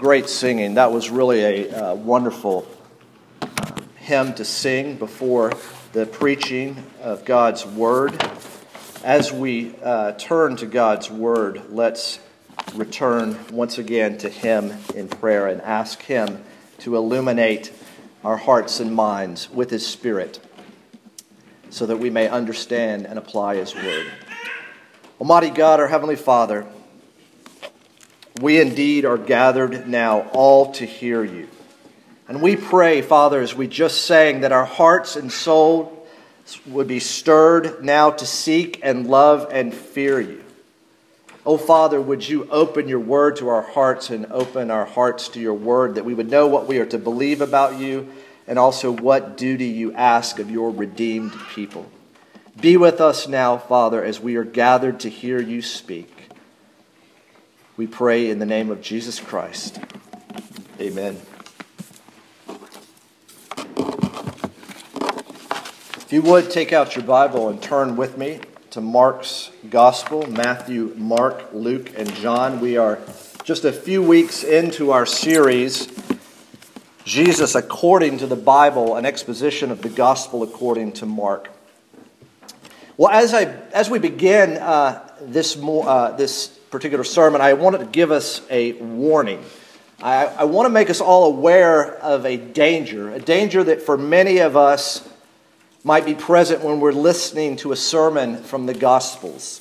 great singing. That was really a uh, wonderful uh, hymn to sing before the preaching of God's Word. As we uh, turn to God's Word, let's return once again to Him in prayer and ask Him to illuminate our hearts and minds with His Spirit so that we may understand and apply His Word. Almighty God, our Heavenly Father, we indeed are gathered now all to hear you. And we pray, Father, as we just sang, that our hearts and souls would be stirred now to seek and love and fear you. Oh, Father, would you open your word to our hearts and open our hearts to your word that we would know what we are to believe about you and also what duty you ask of your redeemed people. Be with us now, Father, as we are gathered to hear you speak. We pray in the name of Jesus Christ. Amen. If you would take out your Bible and turn with me to Mark's Gospel Matthew, Mark, Luke, and John. We are just a few weeks into our series, Jesus according to the Bible, an exposition of the Gospel according to Mark. Well, as, I, as we begin uh, this, uh, this particular sermon, I wanted to give us a warning. I, I want to make us all aware of a danger, a danger that for many of us might be present when we're listening to a sermon from the Gospels.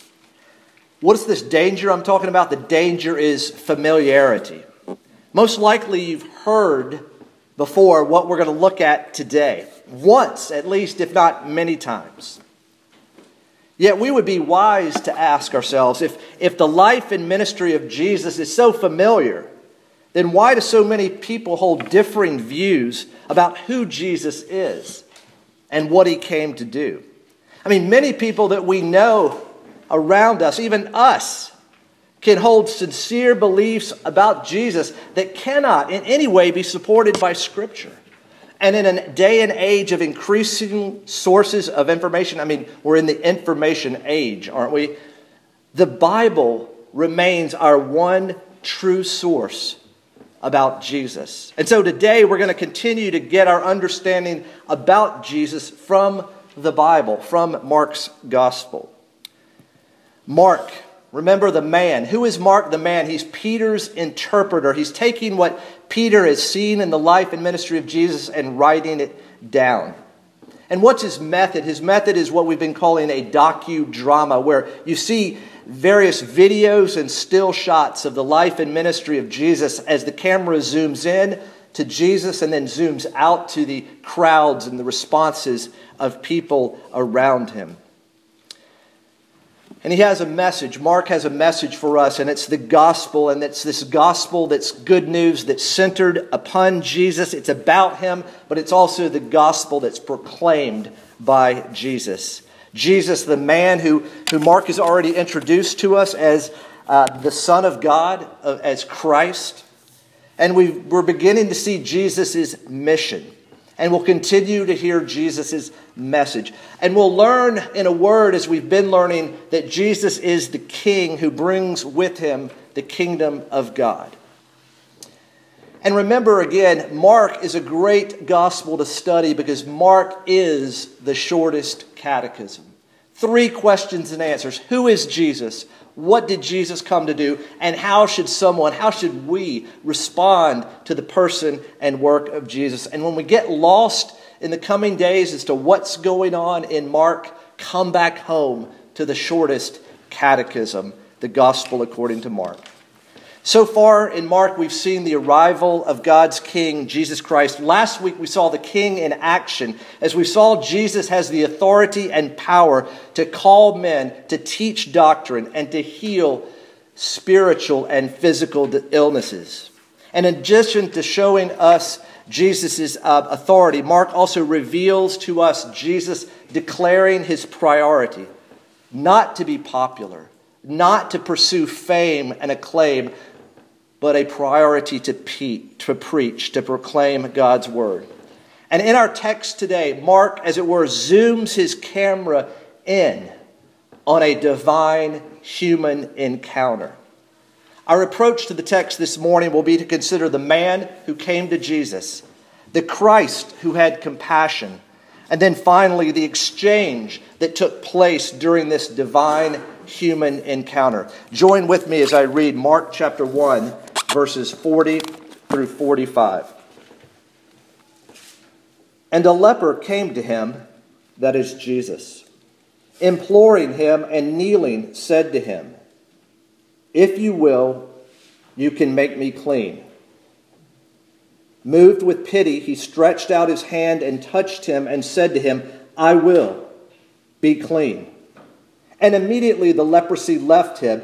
What is this danger I'm talking about? The danger is familiarity. Most likely, you've heard before what we're going to look at today, once at least, if not many times. Yet we would be wise to ask ourselves if, if the life and ministry of Jesus is so familiar, then why do so many people hold differing views about who Jesus is and what he came to do? I mean, many people that we know around us, even us, can hold sincere beliefs about Jesus that cannot in any way be supported by Scripture. And in a day and age of increasing sources of information, I mean, we're in the information age, aren't we? The Bible remains our one true source about Jesus. And so today we're going to continue to get our understanding about Jesus from the Bible, from Mark's gospel. Mark Remember the man. Who is Mark the man? He's Peter's interpreter. He's taking what Peter has seen in the life and ministry of Jesus and writing it down. And what's his method? His method is what we've been calling a docudrama, where you see various videos and still shots of the life and ministry of Jesus as the camera zooms in to Jesus and then zooms out to the crowds and the responses of people around him. And he has a message. Mark has a message for us, and it's the gospel. And it's this gospel that's good news that's centered upon Jesus. It's about him, but it's also the gospel that's proclaimed by Jesus. Jesus, the man who, who Mark has already introduced to us as uh, the Son of God, uh, as Christ. And we we're beginning to see Jesus' mission and we'll continue to hear Jesus' message. And we'll learn in a word, as we've been learning, that Jesus is the King who brings with him the kingdom of God. And remember again, Mark is a great gospel to study because Mark is the shortest catechism. Three questions and answers Who is Jesus? What did Jesus come to do? And how should someone, how should we respond to the person and work of Jesus? And when we get lost in the coming days as to what's going on in Mark, come back home to the shortest catechism, the gospel according to Mark. So far in Mark, we've seen the arrival of God's King, Jesus Christ. Last week, we saw the King in action as we saw Jesus has the authority and power to call men, to teach doctrine, and to heal spiritual and physical illnesses. And in addition to showing us Jesus' uh, authority, Mark also reveals to us Jesus declaring his priority not to be popular, not to pursue fame and acclaim, but a priority to, pe- to preach, to proclaim God's word. And in our text today, Mark, as it were, zooms his camera in on a divine human encounter. Our approach to the text this morning will be to consider the man who came to Jesus, the Christ who had compassion, and then finally the exchange that took place during this divine human encounter. Join with me as I read Mark chapter 1, verses 40 through 45. And a leper came to him, that is Jesus, imploring him and kneeling, said to him, If you will, you can make me clean. Moved with pity, he stretched out his hand and touched him and said to him, I will, be clean. And immediately the leprosy left him,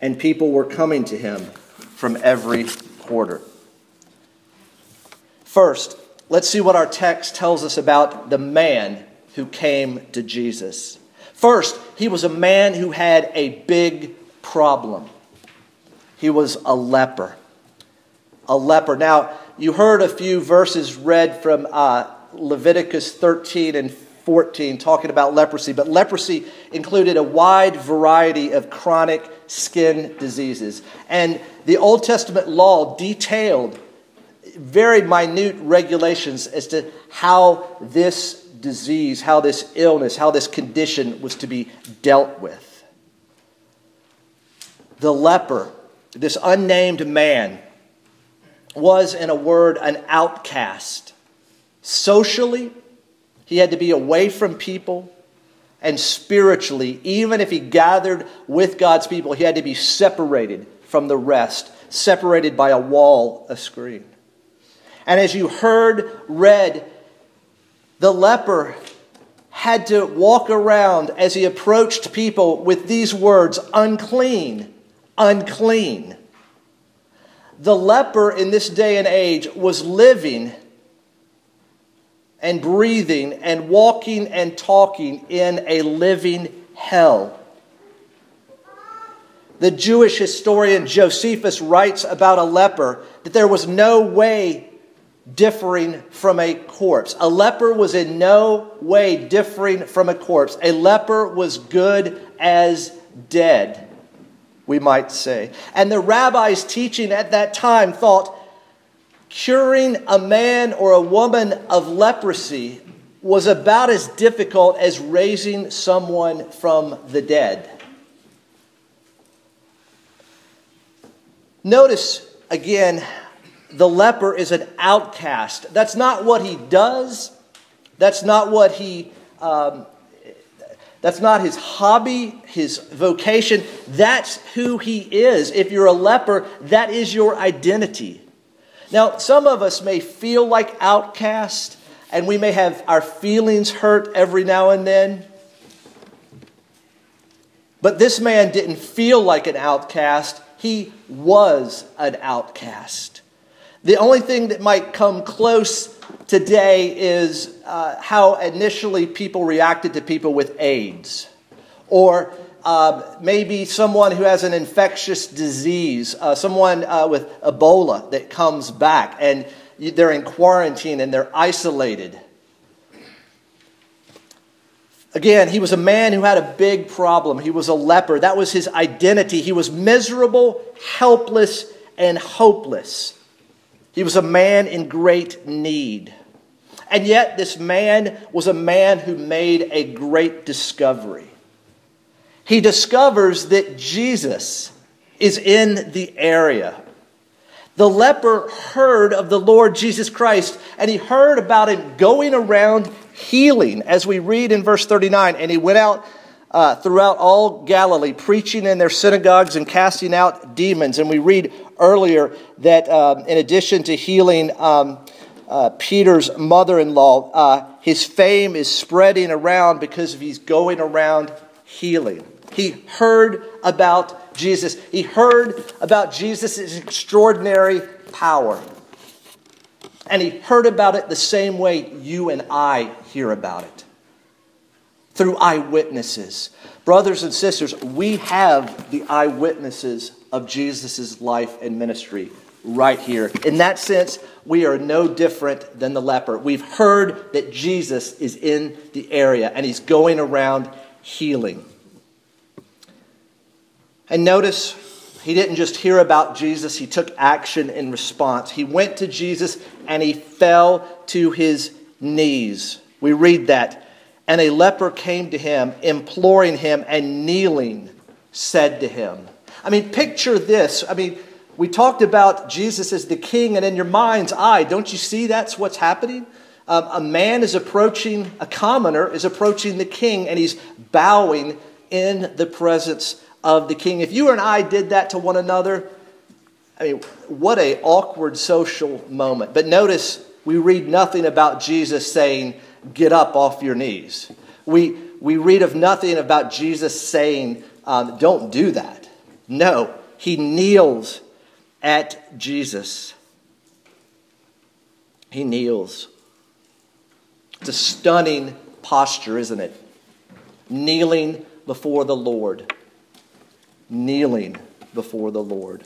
And people were coming to him from every quarter. First, let's see what our text tells us about the man who came to Jesus. First, he was a man who had a big problem. He was a leper. A leper. Now, you heard a few verses read from uh, Leviticus 13 and 14 talking about leprosy, but leprosy included a wide variety of chronic skin diseases. And the Old Testament law detailed very minute regulations as to how this disease, how this illness, how this condition was to be dealt with. The leper, this unnamed man, was, in a word, an outcast. Socially, he had to be away from people. And spiritually, even if he gathered with God's people, he had to be separated from the rest, separated by a wall, a screen. And as you heard read, the leper had to walk around as he approached people with these words unclean, unclean. The leper in this day and age was living and breathing and walking and talking in a living hell. The Jewish historian Josephus writes about a leper that there was no way differing from a corpse. A leper was in no way differing from a corpse. A leper was good as dead, we might say. And the rabbis teaching at that time thought curing a man or a woman of leprosy was about as difficult as raising someone from the dead. Notice again, the leper is an outcast. That's not what he does. That's not what he. Um, that's not his hobby, his vocation. That's who he is. If you're a leper, that is your identity. Now, some of us may feel like outcast, and we may have our feelings hurt every now and then. But this man didn't feel like an outcast, he was an outcast. The only thing that might come close today is uh, how initially people reacted to people with AIDS, or uh, maybe someone who has an infectious disease, uh, someone uh, with Ebola that comes back and they're in quarantine and they're isolated. Again, he was a man who had a big problem. He was a leper. That was his identity. He was miserable, helpless, and hopeless. He was a man in great need. And yet, this man was a man who made a great discovery he discovers that Jesus is in the area. The leper heard of the Lord Jesus Christ, and he heard about him going around healing, as we read in verse 39. And he went out uh, throughout all Galilee, preaching in their synagogues and casting out demons. And we read earlier that um, in addition to healing um, uh, Peter's mother in law, uh, his fame is spreading around because of he's going around healing he heard about Jesus. He heard about Jesus' extraordinary power. And he heard about it the same way you and I hear about it through eyewitnesses. Brothers and sisters, we have the eyewitnesses of Jesus' life and ministry right here. In that sense, we are no different than the leper. We've heard that Jesus is in the area and he's going around healing. And notice he didn't just hear about Jesus, he took action in response. He went to Jesus and he fell to his knees. We read that. And a leper came to him, imploring him, and kneeling, said to him, I mean, picture this. I mean, we talked about Jesus as the king, and in your mind's eye, don't you see that's what's happening? Um, a man is approaching, a commoner is approaching the king, and he's bowing in the presence of the king. If you and I did that to one another, I mean, what a awkward social moment. But notice we read nothing about Jesus saying, "Get up off your knees." We we read of nothing about Jesus saying, um, "Don't do that." No, he kneels at Jesus. He kneels. It's a stunning posture, isn't it? Kneeling before the Lord kneeling before the Lord.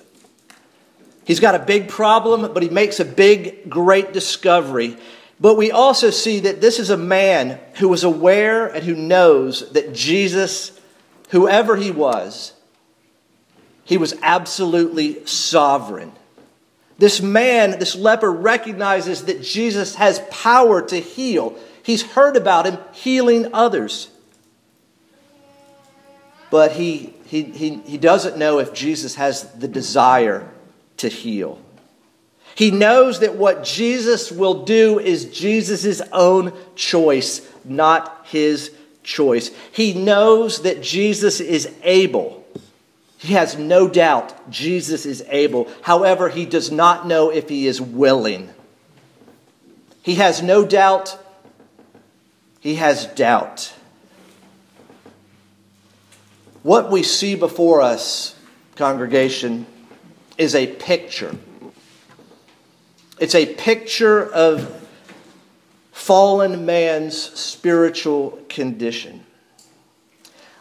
He's got a big problem, but he makes a big, great discovery. But we also see that this is a man who was aware and who knows that Jesus, whoever he was, he was absolutely sovereign. This man, this leper, recognizes that Jesus has power to heal. He's heard about him healing others. But he he, he, he doesn't know if Jesus has the desire to heal. He knows that what Jesus will do is Jesus' own choice, not his choice. He knows that Jesus is able. He has no doubt Jesus is able. However, he does not know if he is willing. He has no doubt. He has doubt. What we see before us, congregation, is a picture. It's a picture of fallen man's spiritual condition.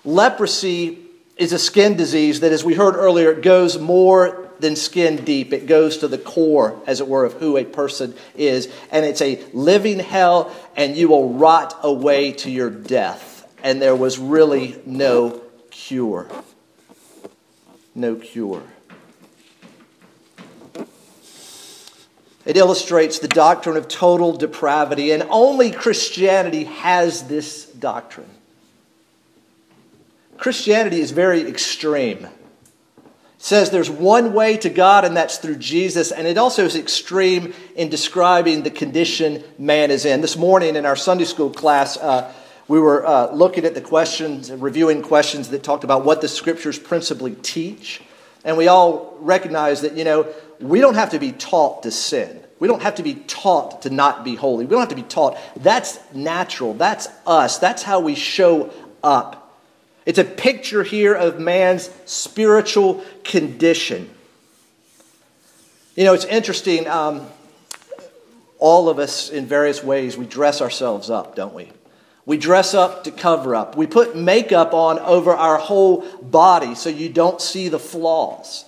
Leprosy is a skin disease that, as we heard earlier, goes more than skin deep. It goes to the core, as it were, of who a person is. And it's a living hell, and you will rot away to your death. And there was really no cure. No cure. It illustrates the doctrine of total depravity, and only Christianity has this doctrine. Christianity is very extreme. It says there's one way to God, and that's through Jesus, and it also is extreme in describing the condition man is in. This morning in our Sunday school class, uh, we were uh, looking at the questions, and reviewing questions that talked about what the scriptures principally teach. And we all recognize that, you know, we don't have to be taught to sin. We don't have to be taught to not be holy. We don't have to be taught. That's natural. That's us. That's how we show up. It's a picture here of man's spiritual condition. You know, it's interesting. Um, all of us, in various ways, we dress ourselves up, don't we? We dress up to cover up. We put makeup on over our whole body so you don't see the flaws.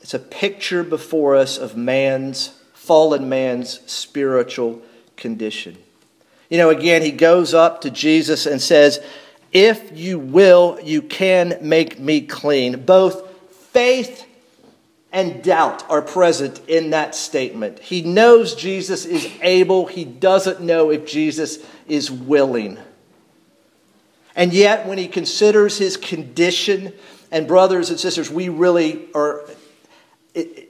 It's a picture before us of man's, fallen man's spiritual condition. You know, again, he goes up to Jesus and says, If you will, you can make me clean. Both faith and doubt are present in that statement. He knows Jesus is able, he doesn't know if Jesus is willing. And yet, when he considers his condition, and brothers and sisters, we really are, it,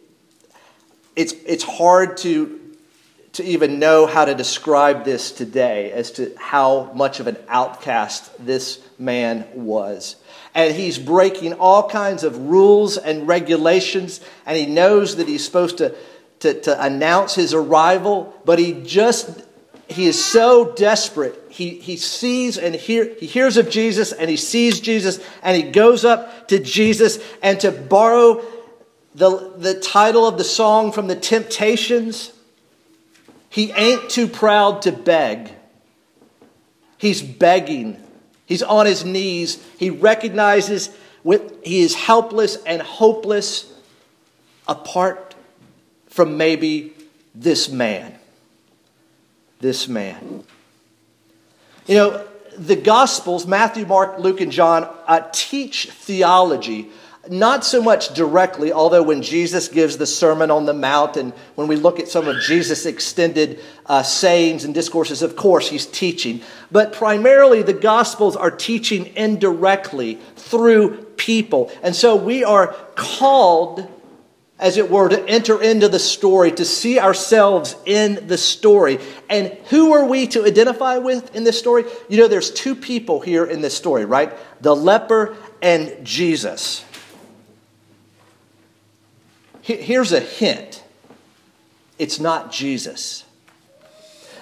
it's, it's hard to, to even know how to describe this today as to how much of an outcast this man was and he's breaking all kinds of rules and regulations, and he knows that he's supposed to, to, to announce his arrival, but he just he is so desperate. He, he sees and hear, he hears of Jesus and he sees Jesus and he goes up to Jesus and to borrow the, the title of the song from the Temptations, he ain't too proud to beg. He's begging. He's on his knees. He recognizes with, he is helpless and hopeless apart from maybe this man. This man. You know, the Gospels, Matthew, Mark, Luke, and John, uh, teach theology not so much directly, although when Jesus gives the Sermon on the Mount and when we look at some of Jesus' extended uh, sayings and discourses, of course, he's teaching. But primarily, the Gospels are teaching indirectly through people. And so we are called, as it were, to enter into the story, to see ourselves in the story. And who are we to identify with in this story? You know, there's two people here in this story, right? The leper and Jesus. Here's a hint it's not Jesus.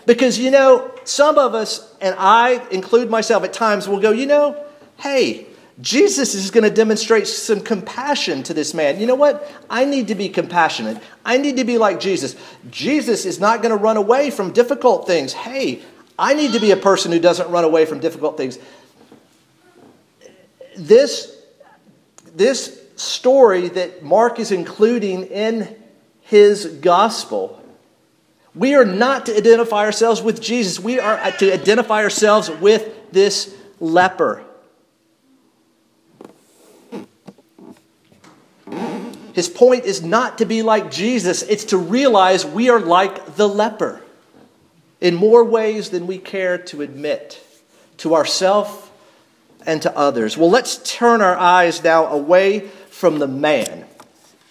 Because, you know, some of us, and I include myself at times, will go, you know, hey, Jesus is going to demonstrate some compassion to this man. You know what? I need to be compassionate. I need to be like Jesus. Jesus is not going to run away from difficult things. Hey, I need to be a person who doesn't run away from difficult things. This, this story that Mark is including in his gospel. We are not to identify ourselves with Jesus. We are to identify ourselves with this leper. His point is not to be like Jesus, it's to realize we are like the leper in more ways than we care to admit to ourselves and to others. Well, let's turn our eyes now away from the man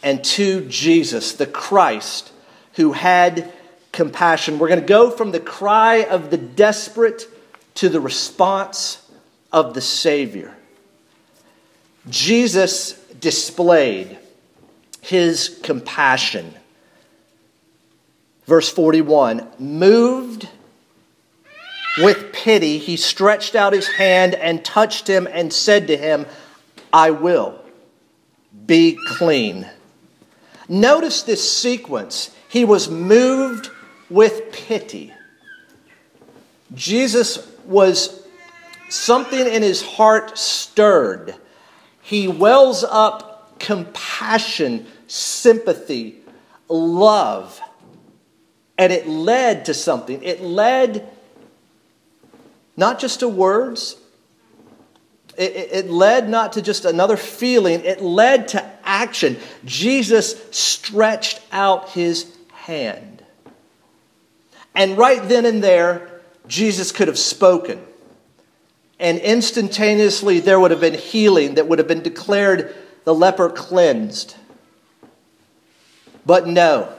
and to Jesus, the Christ, who had compassion. We're going to go from the cry of the desperate to the response of the Savior. Jesus displayed his compassion. Verse 41 moved with pity, he stretched out his hand and touched him and said to him, I will be clean. Notice this sequence. He was moved with pity. Jesus was something in his heart stirred. He wells up compassion, sympathy, love. And it led to something. It led not just to words, it, it, led not to just another feeling, it led to action. Jesus stretched out his hand. And right then and there, Jesus could have spoken. And instantaneously, there would have been healing that would have been declared the leper cleansed. But no,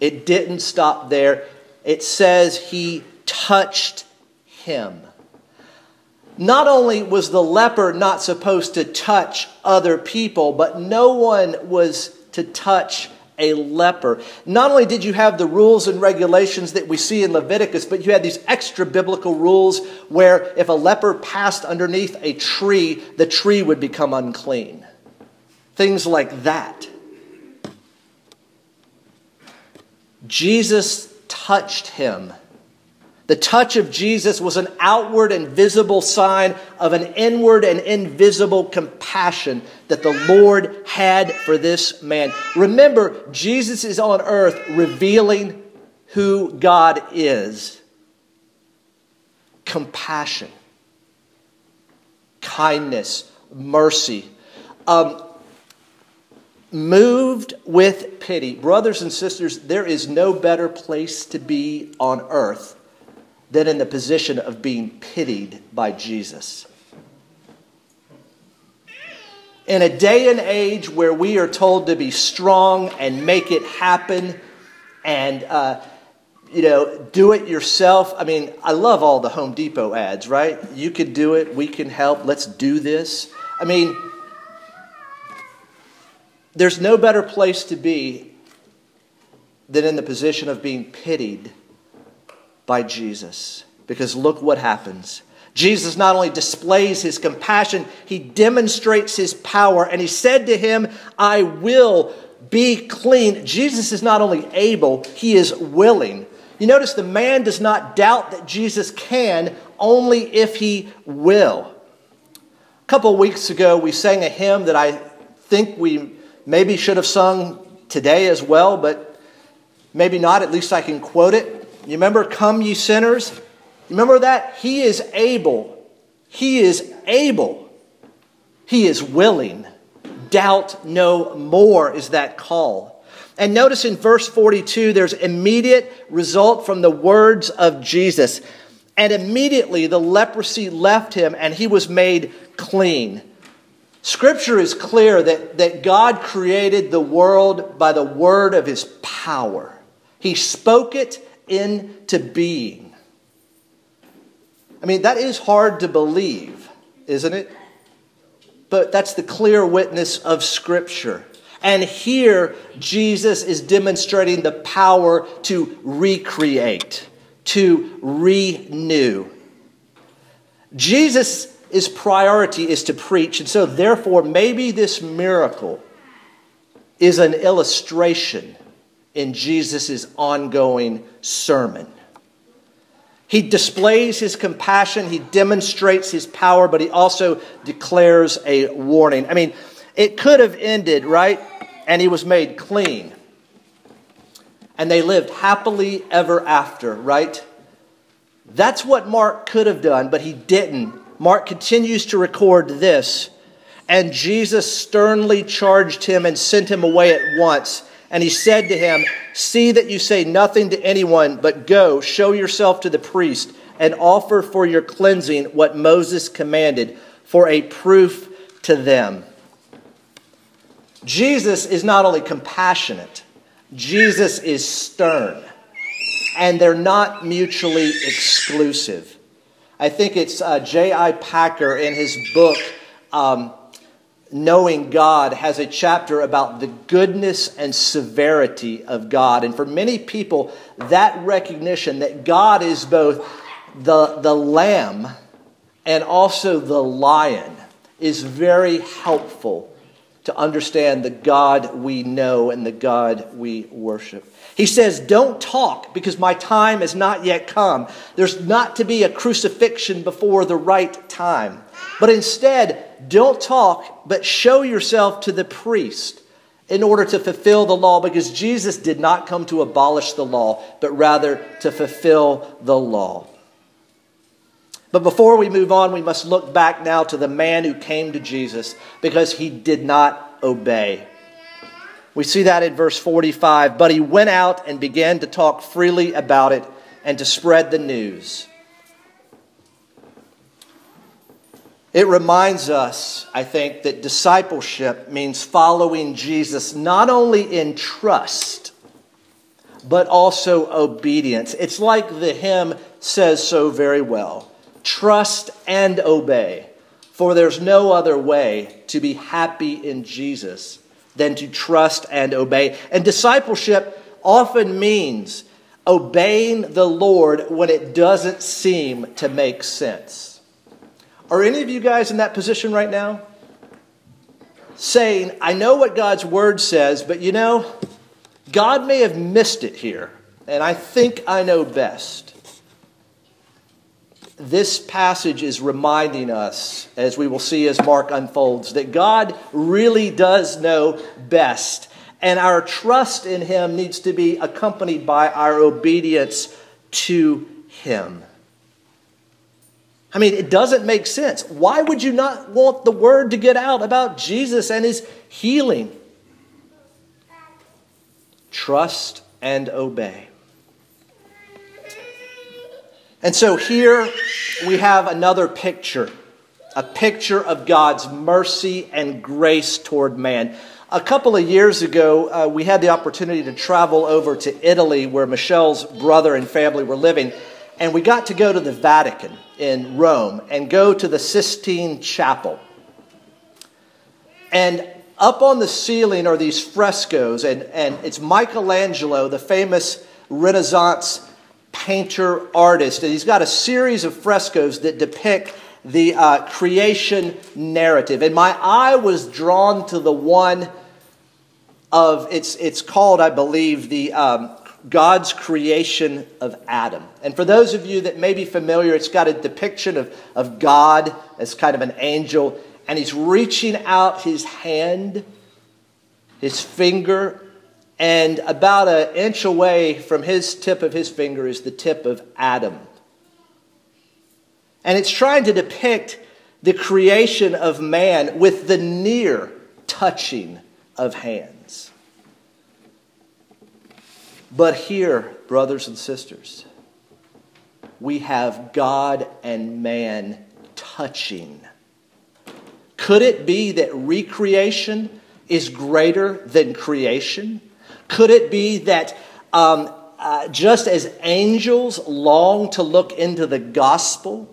it didn't stop there. It says he touched him. Not only was the leper not supposed to touch other people, but no one was to touch a leper. Not only did you have the rules and regulations that we see in Leviticus, but you had these extra biblical rules where if a leper passed underneath a tree, the tree would become unclean. Things like that. Jesus touched him the touch of Jesus was an outward and visible sign of an inward and invisible compassion that the Lord had for this man. Remember, Jesus is on earth revealing who God is compassion, kindness, mercy. Um, moved with pity. Brothers and sisters, there is no better place to be on earth than in the position of being pitied by Jesus. In a day and age where we are told to be strong and make it happen and, uh, you know, do it yourself. I mean, I love all the Home Depot ads, right? You can do it, we can help, let's do this. I mean, there's no better place to be than in the position of being pitied by Jesus. Because look what happens. Jesus not only displays his compassion, he demonstrates his power. And he said to him, I will be clean. Jesus is not only able, he is willing. You notice the man does not doubt that Jesus can, only if he will. A couple weeks ago, we sang a hymn that I think we maybe should have sung today as well, but maybe not. At least I can quote it. You remember, Come Ye Sinners? Remember that? He is able. He is able. He is willing. Doubt no more is that call. And notice in verse 42, there's immediate result from the words of Jesus. And immediately the leprosy left him and he was made clean. Scripture is clear that, that God created the world by the word of his power. He spoke it into being. I mean, that is hard to believe, isn't it? But that's the clear witness of Scripture. And here, Jesus is demonstrating the power to recreate, to renew. Jesus' his priority is to preach, and so therefore, maybe this miracle is an illustration in Jesus' ongoing sermon. He displays his compassion, he demonstrates his power, but he also declares a warning. I mean, it could have ended, right? And he was made clean. And they lived happily ever after, right? That's what Mark could have done, but he didn't. Mark continues to record this. And Jesus sternly charged him and sent him away at once. And he said to him, See that you say nothing to anyone, but go, show yourself to the priest, and offer for your cleansing what Moses commanded for a proof to them. Jesus is not only compassionate, Jesus is stern. And they're not mutually exclusive. I think it's uh, J.I. Packer in his book, um, knowing God has a chapter about the goodness and severity of God. And for many people, that recognition that God is both the, the lamb and also the lion is very helpful to understand the God we know and the God we worship. He says, Don't talk because my time has not yet come. There's not to be a crucifixion before the right time. But instead, don't talk, but show yourself to the priest in order to fulfill the law because Jesus did not come to abolish the law, but rather to fulfill the law. But before we move on, we must look back now to the man who came to Jesus because he did not obey. We see that in verse 45. But he went out and began to talk freely about it and to spread the news. It reminds us, I think, that discipleship means following Jesus not only in trust, but also obedience. It's like the hymn says so very well trust and obey, for there's no other way to be happy in Jesus than to trust and obey. And discipleship often means obeying the Lord when it doesn't seem to make sense. Are any of you guys in that position right now? Saying, I know what God's word says, but you know, God may have missed it here, and I think I know best. This passage is reminding us, as we will see as Mark unfolds, that God really does know best, and our trust in Him needs to be accompanied by our obedience to Him. I mean, it doesn't make sense. Why would you not want the word to get out about Jesus and his healing? Trust and obey. And so here we have another picture a picture of God's mercy and grace toward man. A couple of years ago, uh, we had the opportunity to travel over to Italy where Michelle's brother and family were living and we got to go to the Vatican in Rome and go to the Sistine Chapel. And up on the ceiling are these frescoes, and, and it's Michelangelo, the famous Renaissance painter artist, and he's got a series of frescoes that depict the uh, creation narrative. And my eye was drawn to the one of, it's, it's called, I believe, the um, God's creation of Adam. And for those of you that may be familiar, it's got a depiction of, of God as kind of an angel, and he's reaching out his hand, his finger, and about an inch away from his tip of his finger is the tip of Adam. And it's trying to depict the creation of man with the near touching of hands. But here, brothers and sisters, we have God and man touching. Could it be that recreation is greater than creation? Could it be that um, uh, just as angels long to look into the gospel,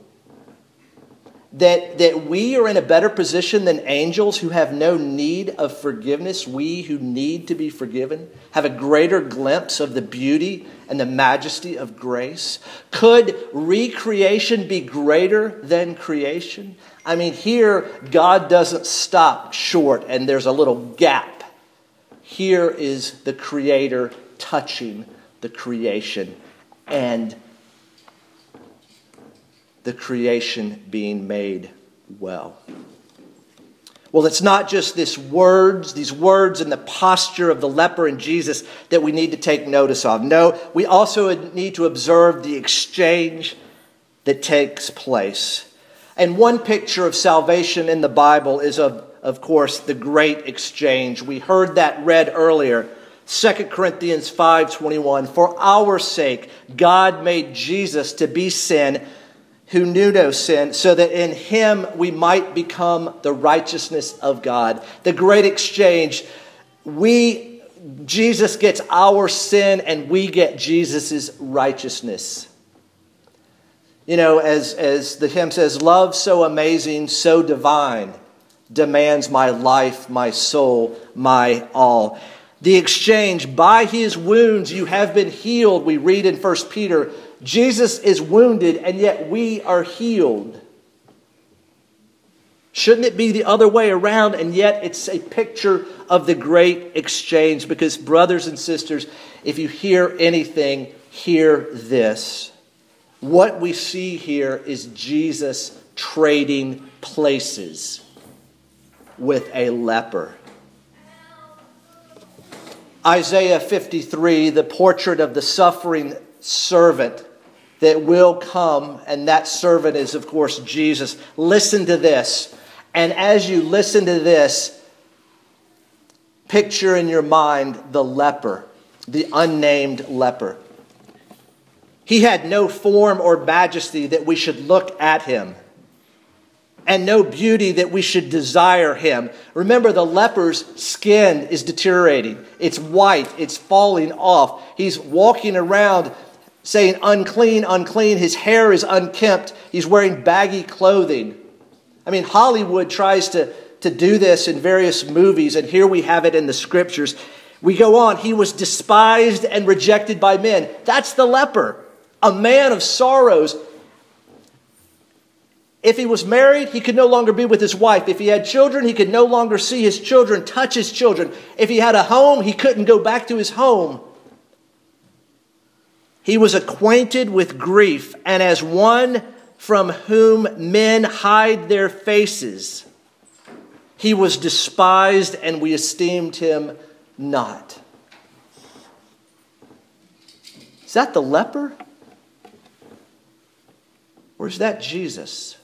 that, that we are in a better position than angels who have no need of forgiveness, we who need to be forgiven, have a greater glimpse of the beauty and the majesty of grace? Could recreation be greater than creation? I mean, here, God doesn't stop short and there's a little gap. Here is the Creator touching the creation and the creation being made well. Well, it's not just this words, these words and the posture of the leper and Jesus that we need to take notice of. No, we also need to observe the exchange that takes place. And one picture of salvation in the Bible is of, of course, the great exchange. We heard that read earlier. 2 Corinthians 5:21 For our sake God made Jesus to be sin who knew no sin, so that in him we might become the righteousness of God. The great exchange. We, Jesus gets our sin and we get Jesus' righteousness. You know, as, as the hymn says, love so amazing, so divine, demands my life, my soul, my all. The exchange, by his wounds you have been healed, we read in 1 Peter Jesus is wounded and yet we are healed. Shouldn't it be the other way around? And yet it's a picture of the great exchange because, brothers and sisters, if you hear anything, hear this. What we see here is Jesus trading places with a leper. Isaiah 53, the portrait of the suffering servant that will come, and that servant is, of course, Jesus. Listen to this. And as you listen to this, picture in your mind the leper, the unnamed leper. He had no form or majesty that we should look at him, and no beauty that we should desire him. Remember, the leper's skin is deteriorating. It's white, it's falling off. He's walking around saying, unclean, unclean. His hair is unkempt. He's wearing baggy clothing. I mean, Hollywood tries to, to do this in various movies, and here we have it in the scriptures. We go on. He was despised and rejected by men. That's the leper, a man of sorrows. If he was married, he could no longer be with his wife. If he had children, he could no longer see his children, touch his children. If he had a home, he couldn't go back to his home. He was acquainted with grief, and as one from whom men hide their faces, he was despised, and we esteemed him not. Is that the leper? Or is that Jesus?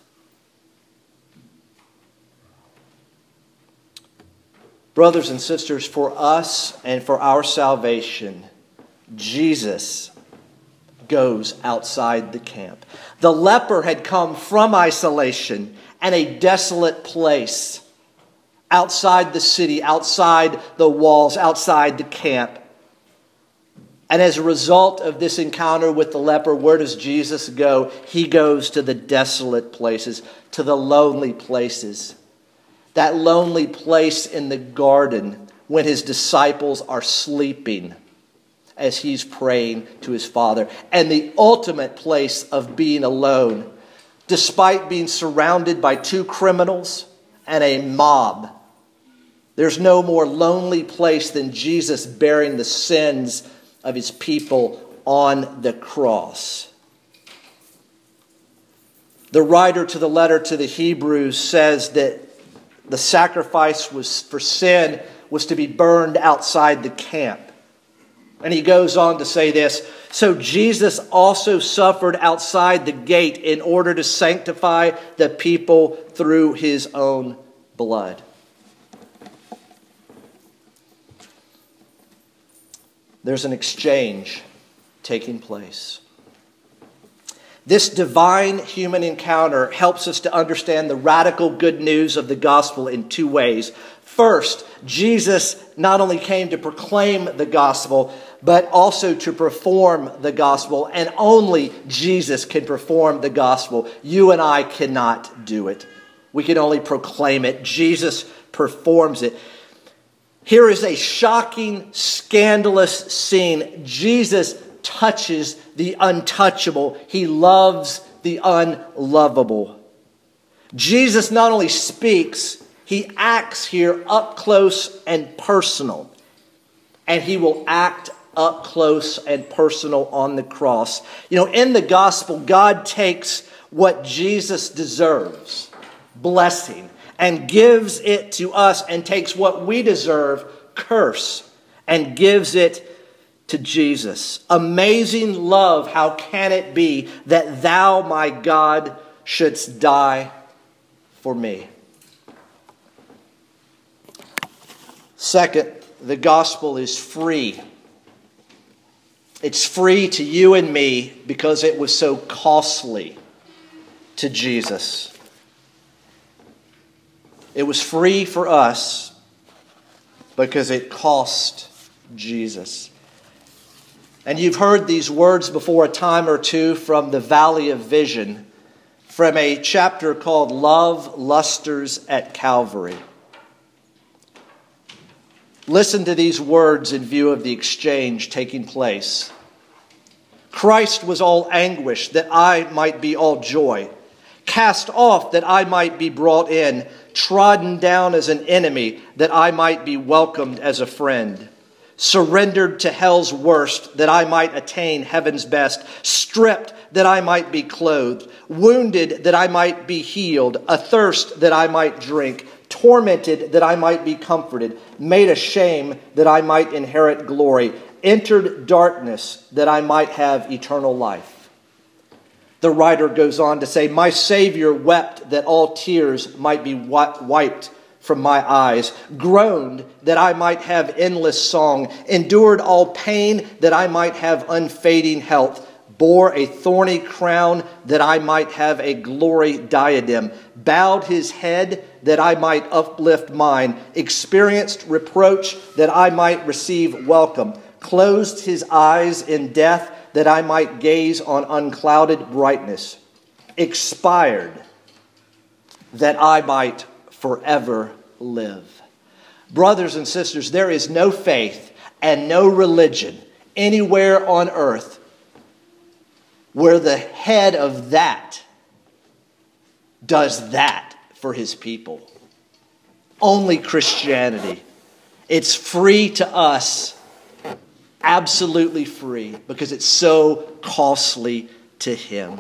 Brothers and sisters, for us and for our salvation, Jesus goes outside the camp. The leper had come from isolation and a desolate place outside the city, outside the walls, outside the camp. And as a result of this encounter with the leper, where does Jesus go? He goes to the desolate places, to the lonely places. That lonely place in the garden when his disciples are sleeping as he's praying to his Father, and the ultimate place of being alone, despite being surrounded by two criminals and a mob. There's no more lonely place than Jesus bearing the sins of his people on the cross. The writer to the letter to the Hebrews says that the sacrifice was for sin was to be burned outside the camp. And he goes on to say this So Jesus also suffered outside the gate in order to sanctify the people through his own blood. There's an exchange taking place. This divine human encounter helps us to understand the radical good news of the gospel in two ways. First, Jesus not only came to proclaim the gospel, but also to perform the gospel, and only Jesus can perform the gospel. You and I cannot do it. We can only proclaim it. Jesus performs it. Here is a shocking, scandalous scene. Jesus touches the untouchable, he loves the unlovable. Jesus not only speaks, he acts here up close and personal. And he will act up close and personal on the cross. You know, in the gospel, God takes what Jesus deserves, blessing, and gives it to us, and takes what we deserve, curse, and gives it to Jesus. Amazing love, how can it be that thou, my God, shouldst die for me? Second, the gospel is free. It's free to you and me because it was so costly to Jesus. It was free for us because it cost Jesus. And you've heard these words before a time or two from the Valley of Vision, from a chapter called Love Lustres at Calvary. Listen to these words in view of the exchange taking place. Christ was all anguish that I might be all joy, cast off that I might be brought in, trodden down as an enemy that I might be welcomed as a friend surrendered to hell's worst that I might attain heaven's best, stripped that I might be clothed, wounded that I might be healed, athirst that I might drink, tormented that I might be comforted, made a shame that I might inherit glory, entered darkness that I might have eternal life. The writer goes on to say, My Savior wept that all tears might be wiped from my eyes, groaned that I might have endless song, endured all pain that I might have unfading health, bore a thorny crown that I might have a glory diadem, bowed his head that I might uplift mine, experienced reproach that I might receive welcome, closed his eyes in death that I might gaze on unclouded brightness, expired that I might forever live. Brothers and sisters, there is no faith and no religion anywhere on earth where the head of that does that for his people. Only Christianity. It's free to us, absolutely free, because it's so costly to him.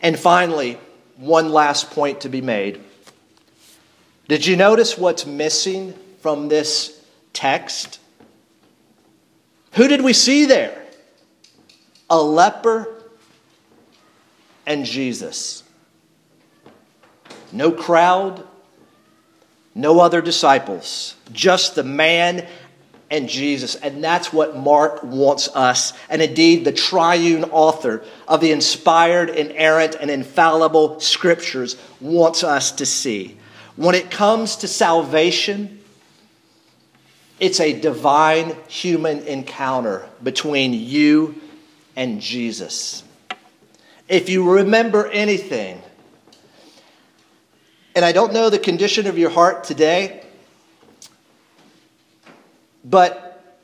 And finally, one last point to be made. Did you notice what's missing from this text? Who did we see there? A leper and Jesus. No crowd, no other disciples, just the man and Jesus. And that's what Mark wants us, and indeed the triune author of the inspired, inerrant, and infallible scriptures wants us to see. When it comes to salvation, it's a divine human encounter between you and Jesus. If you remember anything, and I don't know the condition of your heart today, but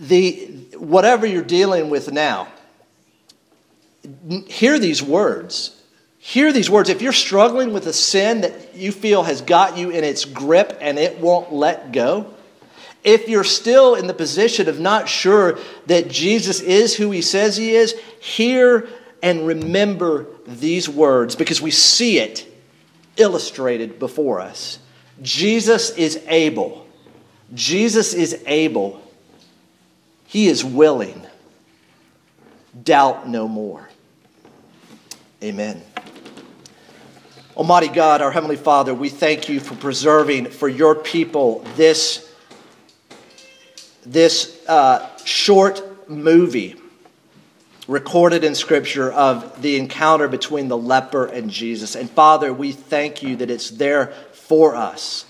the whatever you're dealing with now, hear these words. Hear these words. If you're struggling with a sin that you feel has got you in its grip and it won't let go, if you're still in the position of not sure that Jesus is who he says he is, hear and remember these words because we see it illustrated before us. Jesus is able. Jesus is able. He is willing. Doubt no more. Amen. Almighty God, our Heavenly Father, we thank you for preserving for your people this, this uh, short movie recorded in Scripture of the encounter between the leper and Jesus. And Father, we thank you that it's there for us.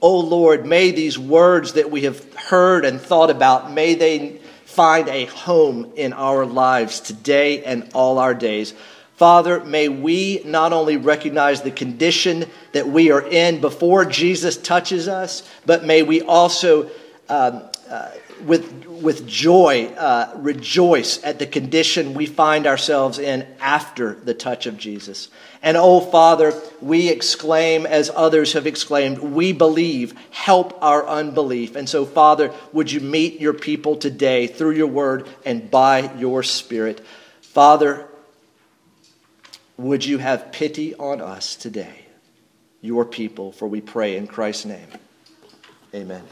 Oh Lord, may these words that we have heard and thought about, may they find a home in our lives today and all our days. Father, may we not only recognize the condition that we are in before Jesus touches us, but may we also, um, uh, with, with joy, uh, rejoice at the condition we find ourselves in after the touch of Jesus. And oh, Father, we exclaim as others have exclaimed, we believe, help our unbelief. And so, Father, would you meet your people today through your word and by your Spirit? Father, would you have pity on us today, your people, for we pray in Christ's name. Amen.